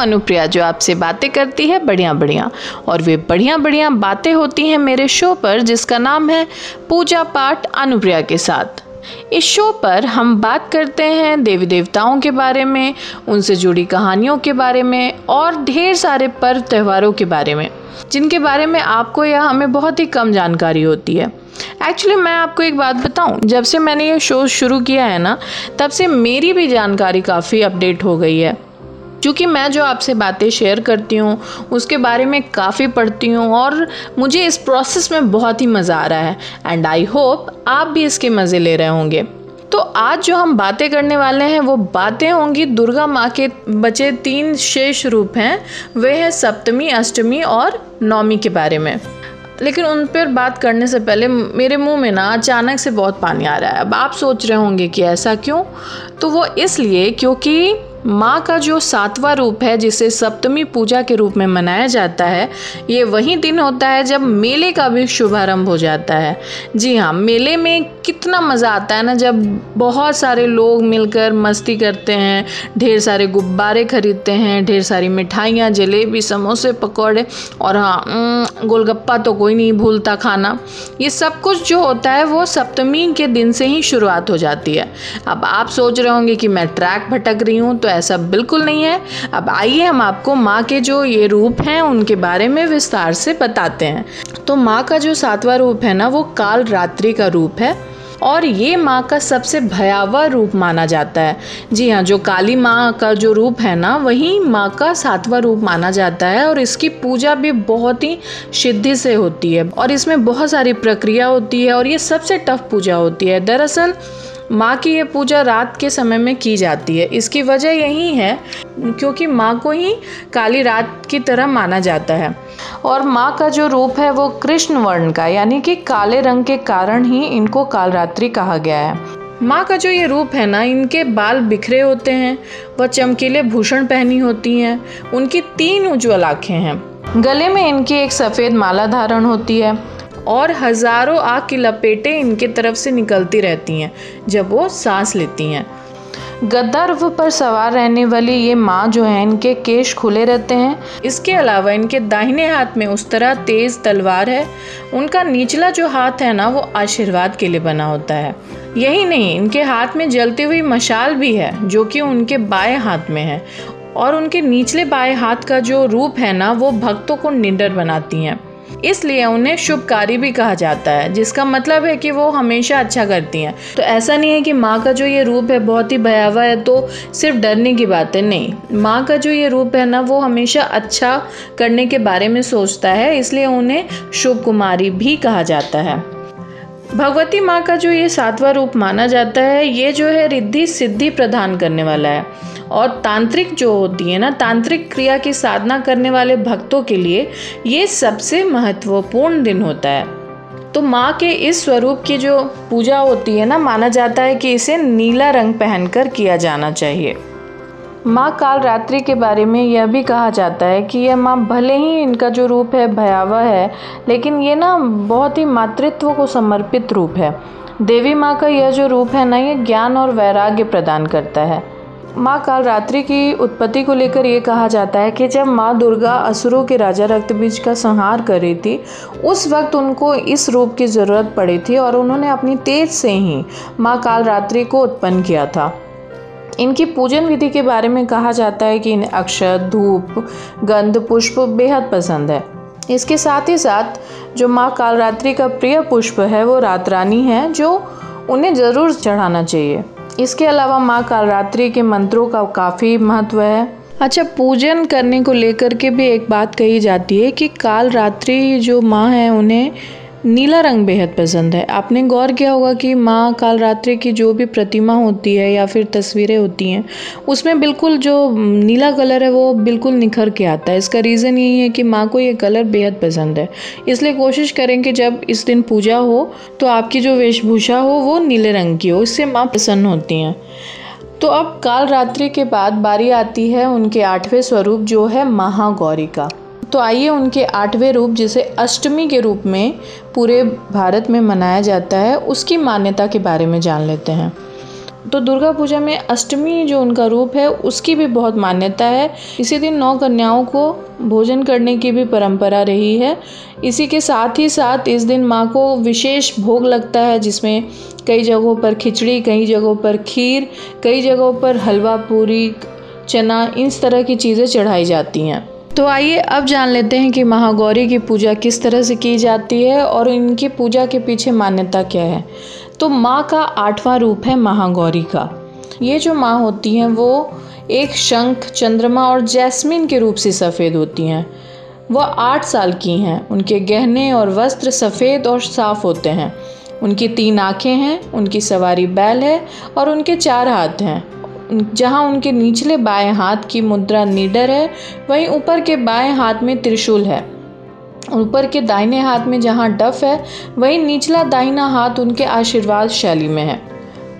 अनुप्रिया जो आपसे बातें करती है बढ़िया बढ़िया और वे बढ़िया बढ़िया बातें होती हैं मेरे शो पर, जिसका नाम है पूजा पाठ अनुप्रिया के साथ। इस शो पर हम बात करते हैं देवी देवताओं के बारे में, उनसे जुड़ी कहानियों के बारे में, और ढेर सारे पर्व त्योहारों के बारे में, जिनके बारे में आपको या हमें बहुत ही कम जानकारी होती है। एक्चुअली मैं आपको एक बात बताऊँ, जब से मैंने ये शो शुरू किया है ना, तब से मेरी भी जानकारी काफ़ी अपडेट हो गई है। क्योंकि मैं जो आपसे बातें शेयर करती हूँ, उसके बारे में काफ़ी पढ़ती हूँ और मुझे इस प्रोसेस में बहुत ही मज़ा आ रहा है। एंड आई होप आप भी इसके मज़े ले रहे होंगे। तो आज जो हम बातें करने वाले हैं, वो बातें होंगी दुर्गा माँ के बचे तीन शेष रूप हैं। वे हैं सप्तमी, अष्टमी और नौमी के बारे में। लेकिन उन पर बात करने से पहले मेरे मुँह में ना अचानक से बहुत पानी आ रहा है। अब आप सोच रहे होंगे कि ऐसा क्यों? तो वो इसलिए क्योंकि माँ का जो सातवां रूप है, जिसे सप्तमी पूजा के रूप में मनाया जाता है, ये वही दिन होता है जब मेले का भी शुभारंभ हो जाता है। जी हाँ मेले में कितना मज़ा आता है ना, जब बहुत सारे लोग मिलकर मस्ती करते हैं, ढेर सारे गुब्बारे खरीदते हैं, ढेर सारी मिठाइयाँ, जलेबी, समोसे, पकौड़े, और हाँ गोलगप्पा तो कोई नहीं भूलता खाना। ये सब कुछ जो होता है, वो सप्तमी के दिन से ही शुरुआत हो जाती है। अब आप सोच रहे होंगे कि मैं ट्रैक भटक रही हूँ तो ऐसा बिल्कुल नहीं है। अब आइए हम आपको माँ के जो ये रूप हैं, उनके बारे में विस्तार से बताते हैं। तो माँ का जो सातवां रूप है ना, वो काल रात्रि का रूप है और ये माँ का सबसे भयावह रूप माना जाता है। जी हाँ जो काली माँ का जो रूप है ना, वही माँ का सातवां रूप माना जाता है और इसकी पूजा भी बहुत ही सिद्धि से होती है और इसमें बहुत सारी प्रक्रिया होती है और ये सबसे टफ पूजा होती है। दरअसल माँ की ये पूजा रात के समय में की जाती है। इसकी वजह यही है क्योंकि माँ को ही काली रात की तरह माना जाता है। और माँ का जो रूप है वो कृष्ण वर्ण का, यानी कि काले रंग के कारण ही इनको कालरात्रि कहा गया है। माँ का जो ये रूप है ना, इनके बाल बिखरे होते हैं वह चमकीले भूषण पहनी होती हैं, उनकी तीन उज्ज्वल आँखें हैं। गले में इनकी एक सफ़ेद माला धारण होती है और हज़ारों आग की लपेटें इनके तरफ़ से निकलती रहती हैं, जब वो सांस लेती हैं। गद्दा रूप पर सवार रहने वाली ये माँ जो है, इनके केश खुले रहते हैं। इसके अलावा इनके दाहिने हाथ में उस तरह तेज तलवार है। उनका निचला जो हाथ है ना, वो आशीर्वाद के लिए बना होता है। यही नहीं, इनके हाथ में जलती हुई मशाल भी है, जो कि उनके बाएँ हाथ में है। और उनके निचले बाएँ हाथ का जो रूप है ना, वो भक्तों को निडर बनाती हैं। इसलिए उन्हें शुभकारी भी कहा जाता है, जिसका मतलब है कि वो हमेशा अच्छा करती हैं। तो ऐसा नहीं है कि माँ का जो ये रूप है बहुत ही भयावह है तो सिर्फ़ डरने की बात है नहीं। माँ का जो ये रूप है ना, वो हमेशा अच्छा करने के बारे में सोचता है, इसलिए उन्हें शुभ कुमारी भी कहा जाता है। भगवती माँ का जो ये सातवां रूप माना जाता है, ये जो है रिद्धि सिद्धि प्रदान करने वाला है। और तांत्रिक जो होती है ना, तांत्रिक क्रिया की साधना करने वाले भक्तों के लिए ये सबसे महत्वपूर्ण दिन होता है। तो माँ के इस स्वरूप की जो पूजा होती है ना, माना जाता है कि इसे नीला रंग पहनकर किया जाना चाहिए। माँ काल रात्रि के बारे में यह भी कहा जाता है कि यह माँ भले ही इनका जो रूप है भयावह है, लेकिन ये ना बहुत ही मातृत्व को समर्पित रूप है। देवी माँ का यह जो रूप है ना, ये ज्ञान और वैराग्य प्रदान करता है। माँ कालरात्रि की उत्पत्ति को लेकर ये कहा जाता है कि जब माँ दुर्गा असुरों के राजा रक्तबीज का संहार कर रही थी, उस वक्त उनको इस रूप की ज़रूरत पड़ी थी और उन्होंने अपनी तेज से ही माँ कालरात्रि को उत्पन्न किया था। इनकी पूजन विधि के बारे में कहा जाता है कि इन्हें अक्षत, धूप, गंध, पुष्प बेहद पसंद है। इसके साथ ही साथ जो माँ कालरात्रि का प्रिय पुष्प है, वो रातरानी है, जो उन्हें ज़रूर चढ़ाना चाहिए। इसके अलावा माँ कालरात्रि के मंत्रों का काफ़ी महत्व है। अच्छा पूजन करने को लेकर के भी एक बात कही जाती है कि काल रात्रि जो माँ है, उन्हें नीला रंग बेहद पसंद है। आपने गौर किया होगा कि माँ कालरात्रि की जो भी प्रतिमा होती है या फिर तस्वीरें होती हैं, उसमें बिल्कुल जो नीला कलर है वो बिल्कुल निखर के आता है। इसका रीज़न यही है कि माँ को ये कलर बेहद पसंद है। इसलिए कोशिश करें कि जब इस दिन पूजा हो तो आपकी जो वेशभूषा हो, वो नीले रंग की हो। इससे माँ प्रसन्न होती हैं। तो अब काल रात्रि के बाद बारी आती है उनके आठवें स्वरूप, जो है महागौरी का। तो आइए उनके आठवें रूप, जिसे अष्टमी के रूप में पूरे भारत में मनाया जाता है, उसकी मान्यता के बारे में जान लेते हैं। तो दुर्गा पूजा में अष्टमी जो उनका रूप है, उसकी भी बहुत मान्यता है। इसी दिन नौ कन्याओं को भोजन करने की भी परंपरा रही है। इसी के साथ ही साथ इस दिन माँ को विशेष भोग लगता है, जिसमें कई जगहों पर खिचड़ी, कई जगहों पर खीर, कई जगहों पर हलवा, पूरी, चना, इस तरह की चीज़ें चढ़ाई जाती हैं। तो आइए अब जान लेते हैं कि महागौरी की पूजा किस तरह से की जाती है और इनकी पूजा के पीछे मान्यता क्या है। तो माँ का आठवां रूप है महागौरी का। ये जो माँ होती हैं, वो एक शंख, चंद्रमा और जैस्मिन के रूप से सफ़ेद होती हैं। वह आठ साल की हैं। उनके गहने और वस्त्र सफ़ेद और साफ़ होते हैं। उनकी तीन आँखें हैं, उनकी सवारी बैल है और उनके चार हाथ हैं। जहाँ उनके निचले बाएँ हाथ की मुद्रा नीडर है, वहीं ऊपर के बाएँ हाथ में त्रिशूल है। ऊपर के दाहिने हाथ में जहाँ डफ है, वहीं निचला दाहिना हाथ उनके आशीर्वाद शैली में है।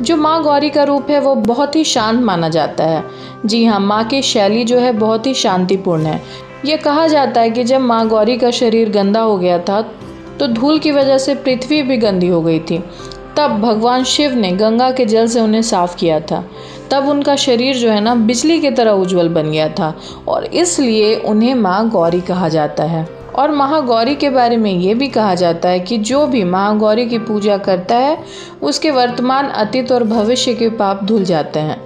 जो माँ गौरी का रूप है, वो बहुत ही शांत माना जाता है। जी हाँ माँ की शैली जो है, बहुत ही शांतिपूर्ण है। ये कहा जाता है कि जब माँ गौरी का शरीर गंदा हो गया था तो धूल की वजह से पृथ्वी भी गंदी हो गई थी। तब भगवान शिव ने गंगा के जल से उन्हें साफ़ किया था। तब उनका शरीर जो है ना बिजली की तरह उज्जवल बन गया था और इसलिए उन्हें माँ गौरी कहा जाता है। और महागौरी के बारे में ये भी कहा जाता है कि जो भी महागौरी की पूजा करता है, उसके वर्तमान अतीत और भविष्य के पाप धुल जाते हैं।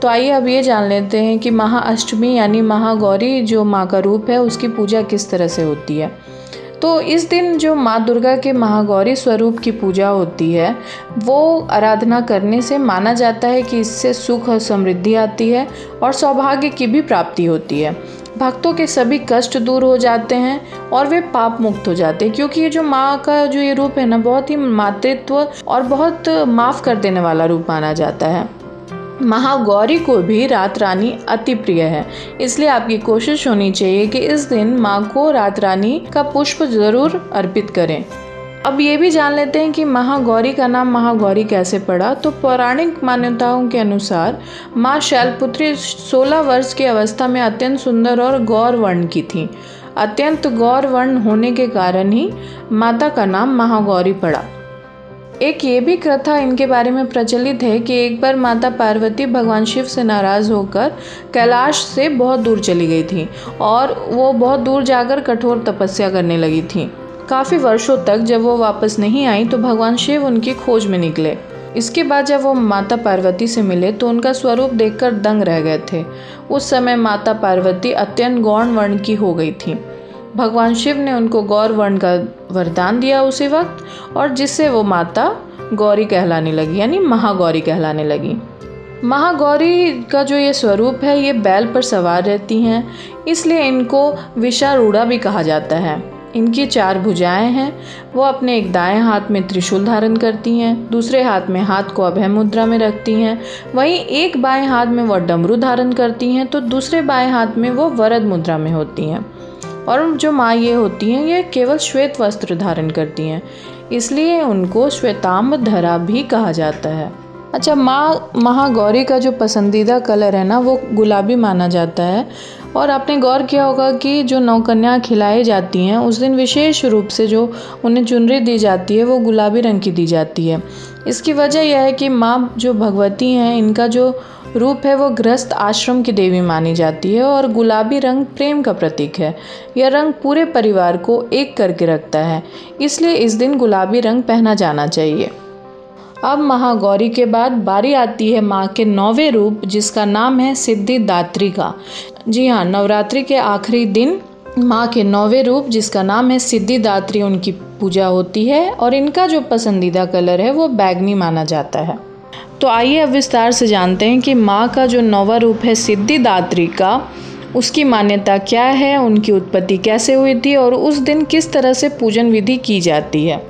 तो आइए अब ये जान लेते हैं कि महाअष्टमी यानी महागौरी जो माँ का रूप है, उसकी पूजा किस तरह से होती है। तो इस दिन जो माँ दुर्गा के महागौरी स्वरूप की पूजा होती है, वो आराधना करने से माना जाता है कि इससे सुख और समृद्धि आती है और सौभाग्य की भी प्राप्ति होती है। भक्तों के सभी कष्ट दूर हो जाते हैं और वे पाप मुक्त हो जाते हैं, क्योंकि ये जो माँ का जो ये रूप है ना, बहुत ही मातृत्व और बहुत माफ़ कर देने वाला रूप माना जाता है। महागौरी को भी रात रानी अति प्रिय है। इसलिए आपकी कोशिश होनी चाहिए कि इस दिन माँ को रात रानी का पुष्प ज़रूर अर्पित करें। अब ये भी जान लेते हैं कि महागौरी का नाम महागौरी कैसे पड़ा। तो पौराणिक मान्यताओं के अनुसार माँ शैलपुत्री 16 वर्ष की अवस्था में अत्यंत सुंदर और गौर वर्ण की थी। अत्यंत गौर वर्ण होने के कारण ही माता का नाम महागौरी पड़ा। एक ये भी कथा इनके बारे में प्रचलित है कि एक बार माता पार्वती भगवान शिव से नाराज़ होकर कैलाश से बहुत दूर चली गई थी और वो बहुत दूर जाकर कठोर तपस्या करने लगी थी। काफ़ी वर्षों तक जब वो वापस नहीं आई तो भगवान शिव उनकी खोज में निकले। इसके बाद जब वो माता पार्वती से मिले तो उनका स्वरूप देखकर दंग रह गए थे। उस समय माता पार्वती अत्यंत गौण वर्ण की हो गई थी। भगवान शिव ने उनको गौर वर्ण का वरदान दिया उसी वक्त, और जिससे वो माता गौरी कहलाने लगी, यानी महागौरी कहलाने लगी। महागौरी का जो ये स्वरूप है, ये बैल पर सवार रहती हैं, इसलिए इनको विषारूढ़ा भी कहा जाता है। इनकी चार भुजाएँ हैं, वो अपने एक दाएँ हाथ में त्रिशूल धारण करती हैं, दूसरे हाथ में हाथ को अभय मुद्रा में रखती हैं, वहीं एक बाएँ हाथ में वो डमरू धारण करती हैं तो दूसरे बाएँ हाथ में वो वरद मुद्रा में होती हैं। और जो माँ ये होती हैं, ये केवल श्वेत वस्त्र धारण करती हैं। इसलिए उनको श्वेताम्ब धरा भी कहा जाता है। अच्छा माँ, महागौरी का जो पसंदीदा कलर है ना, वो गुलाबी माना जाता है। और आपने गौर किया होगा कि जो नौकन्या खिलाई जाती हैं, उस दिन विशेष रूप से जो उन्हें चुनरी दी जाती है, वो गुलाबी रंग की दी जाती है। इसकी वजह यह है कि माँ जो भगवती हैं, इनका जो रूप है वो गृहस्थ आश्रम की देवी मानी जाती है और गुलाबी रंग प्रेम का प्रतीक है। यह रंग पूरे परिवार को एक करके रखता है, इसलिए इस दिन गुलाबी रंग पहना जाना चाहिए। अब महागौरी के बाद बारी आती है माँ के नौवे रूप, जिसका नाम है सिद्धिदात्री का जी हाँ नवरात्रि के आखिरी दिन माँ के नौवे रूप, जिसका नाम है सिद्धिदात्री, उनकी पूजा होती है और इनका जो पसंदीदा कलर है वो बैगनी माना जाता है। तो आइए अब विस्तार से जानते हैं कि माँ का जो नौवा रूप है सिद्धिदात्री का, उसकी मान्यता क्या है, उनकी उत्पत्ति कैसे हुई थी और उस दिन किस तरह से पूजन विधि की जाती है।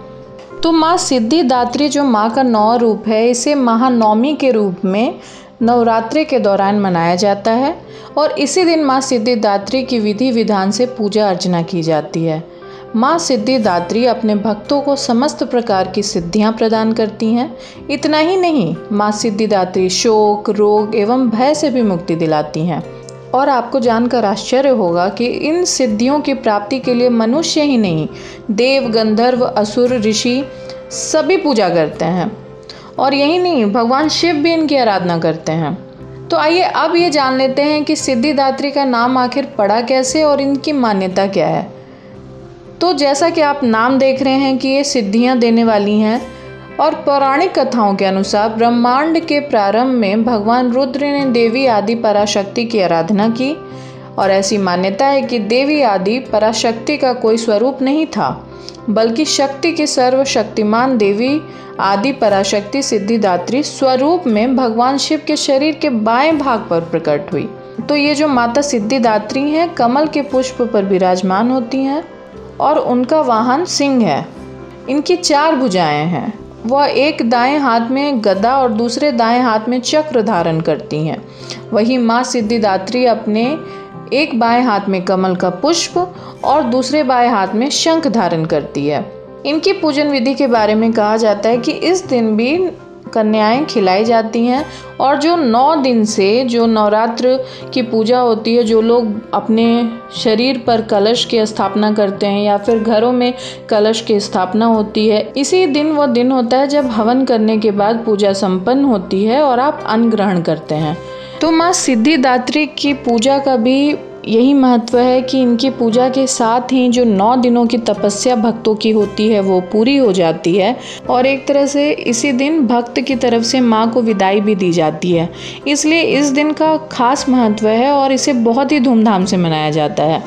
तो माँ सिद्धिदात्री जो माँ का नौ रूप है, इसे महानवमी के रूप में नवरात्रि के दौरान मनाया जाता है। और इसी दिन माँ सिद्धिदात्री की विधि विधान से पूजा अर्चना की जाती है। माँ सिद्धिदात्री अपने भक्तों को समस्त प्रकार की सिद्धियाँ प्रदान करती हैं। इतना ही नहीं, माँ सिद्धिदात्री शोक, रोग एवं भय से भी मुक्ति दिलाती हैं। और आपको जानकर आश्चर्य होगा कि इन सिद्धियों की प्राप्ति के लिए मनुष्य ही नहीं, देव, गंधर्व, असुर, ऋषि सभी पूजा करते हैं। और यही नहीं, भगवान शिव भी इनकी आराधना करते हैं। तो आइए अब ये जान लेते हैं कि सिद्धिदात्री का नाम आखिर पड़ा कैसे और इनकी मान्यता क्या है। तो जैसा कि आप नाम देख रहे हैं कि ये सिद्धियाँ देने वाली हैं और पौराणिक कथाओं के अनुसार ब्रह्मांड के प्रारंभ में भगवान रुद्र ने देवी आदि पराशक्ति की आराधना की और ऐसी मान्यता है कि देवी आदि पराशक्ति का कोई स्वरूप नहीं था, बल्कि शक्ति की सर्वशक्तिमान देवी आदि पराशक्ति सिद्धिदात्री स्वरूप में भगवान शिव के शरीर के बाएँ भाग पर प्रकट हुई। तो ये जो माता सिद्धिदात्री हैं, कमल के पुष्प पर विराजमान होती हैं और उनका वाहन सिंह है। इनकी चार भुजाएँ हैं। वह एक दाएँ हाथ में गदा और दूसरे दाएँ हाथ में चक्र धारण करती हैं। वही माँ सिद्धिदात्री अपने एक बाएँ हाथ में कमल का पुष्प और दूसरे बाएँ हाथ में शंख धारण करती है। इनकी पूजन विधि के बारे में कहा जाता है कि इस दिन भी कन्याएँ खिलाई जाती हैं और जो नौ दिन से जो नवरात्र की पूजा होती है, जो लोग अपने शरीर पर कलश की स्थापना करते हैं या फिर घरों में कलश की स्थापना होती है, इसी दिन वो दिन होता है जब हवन करने के बाद पूजा संपन्न होती है और आप अन्न ग्रहण करते हैं। तो माँ सिद्धिदात्री की पूजा का भी यही महत्व है कि इनकी पूजा के साथ ही जो नौ दिनों की तपस्या भक्तों की होती है, वो पूरी हो जाती है। और एक तरह से इसी दिन भक्त की तरफ़ से माँ को विदाई भी दी जाती है। इसलिए इस दिन का खास महत्व है और इसे बहुत ही धूमधाम से मनाया जाता है।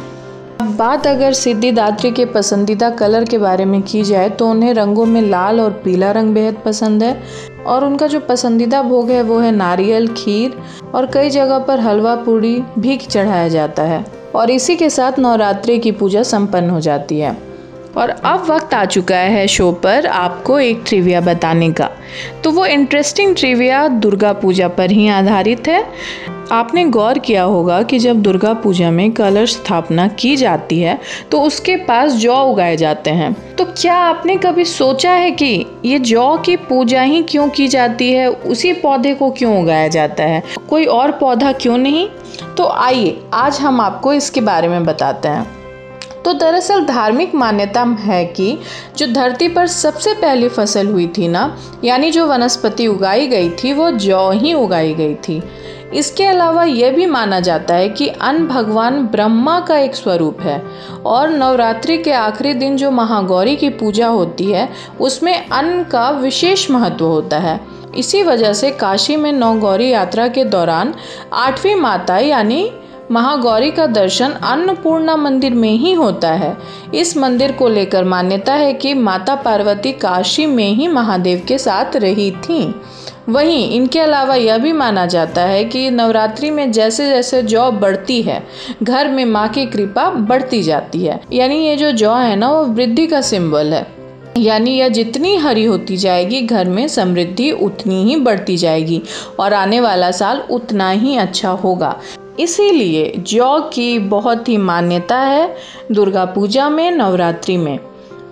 अब बात अगर सिद्धिदात्री के पसंदीदा कलर के बारे में की जाए तो उन्हें रंगों में लाल और पीला रंग बेहद पसंद है। और उनका जो पसंदीदा भोग है वो है नारियल, खीर और कई जगह पर हलवा, पूड़ी भी चढ़ाया जाता है। और इसी के साथ नवरात्रि की पूजा संपन्न हो जाती है। और अब वक्त आ चुका है शो पर आपको एक ट्रिविया बताने का। तो वो इंटरेस्टिंग ट्रिविया दुर्गा पूजा पर ही आधारित है। आपने गौर किया होगा कि जब दुर्गा पूजा में कलश स्थापना की जाती है तो उसके पास जौ उगाए जाते हैं। तो क्या आपने कभी सोचा है कि ये जौ की पूजा ही क्यों की जाती है? उसी पौधे को क्यों उगाया जाता है? कोई और पौधा क्यों नहीं? तो आइए, आज हम आपको इसके बारे में बताते हैं। तो दरअसल धार्मिक मान्यता है कि जो धरती पर सबसे पहली फ़सल हुई थी ना, यानी जो वनस्पति उगाई गई थी, वो जौ ही उगाई गई थी। इसके अलावा यह भी माना जाता है कि अन्न भगवान ब्रह्मा का एक स्वरूप है और नवरात्रि के आखिरी दिन जो महागौरी की पूजा होती है, उसमें अन्न का विशेष महत्व होता है। इसी वजह से काशी में नवगौरी यात्रा के दौरान आठवीं माता यानी महागौरी का दर्शन अन्नपूर्णा मंदिर में ही होता है। इस मंदिर को लेकर मान्यता है कि माता पार्वती काशी में ही महादेव के साथ रही थीं। वहीं इनके अलावा यह भी माना जाता है कि नवरात्रि में जैसे जैसे जौ बढ़ती है, घर में माँ की कृपा बढ़ती जाती है। यानी ये जो जौ है ना, वो वृद्धि का सिंबल है। यानी यह जितनी हरी होती जाएगी, घर में समृद्धि उतनी ही बढ़ती जाएगी और आने वाला साल उतना ही अच्छा होगा। इसीलिए जौ की बहुत ही मान्यता है दुर्गा पूजा में, नवरात्रि में।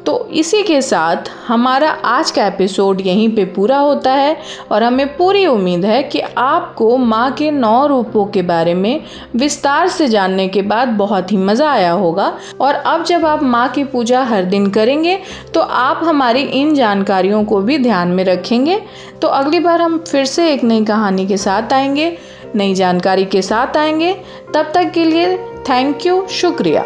तो इसी के साथ हमारा आज का एपिसोड यहीं पे पूरा होता है और हमें पूरी उम्मीद है कि आपको माँ के नौ रूपों के बारे में विस्तार से जानने के बाद बहुत ही मज़ा आया होगा। और अब जब आप माँ की पूजा हर दिन करेंगे तो आप हमारी इन जानकारियों को भी ध्यान में रखेंगे। तो अगली बार हम फिर से एक नई कहानी के साथ आएँगे। नई जानकारी के साथ आएँगे। तब तक के लिए थैंक यू शुक्रिया।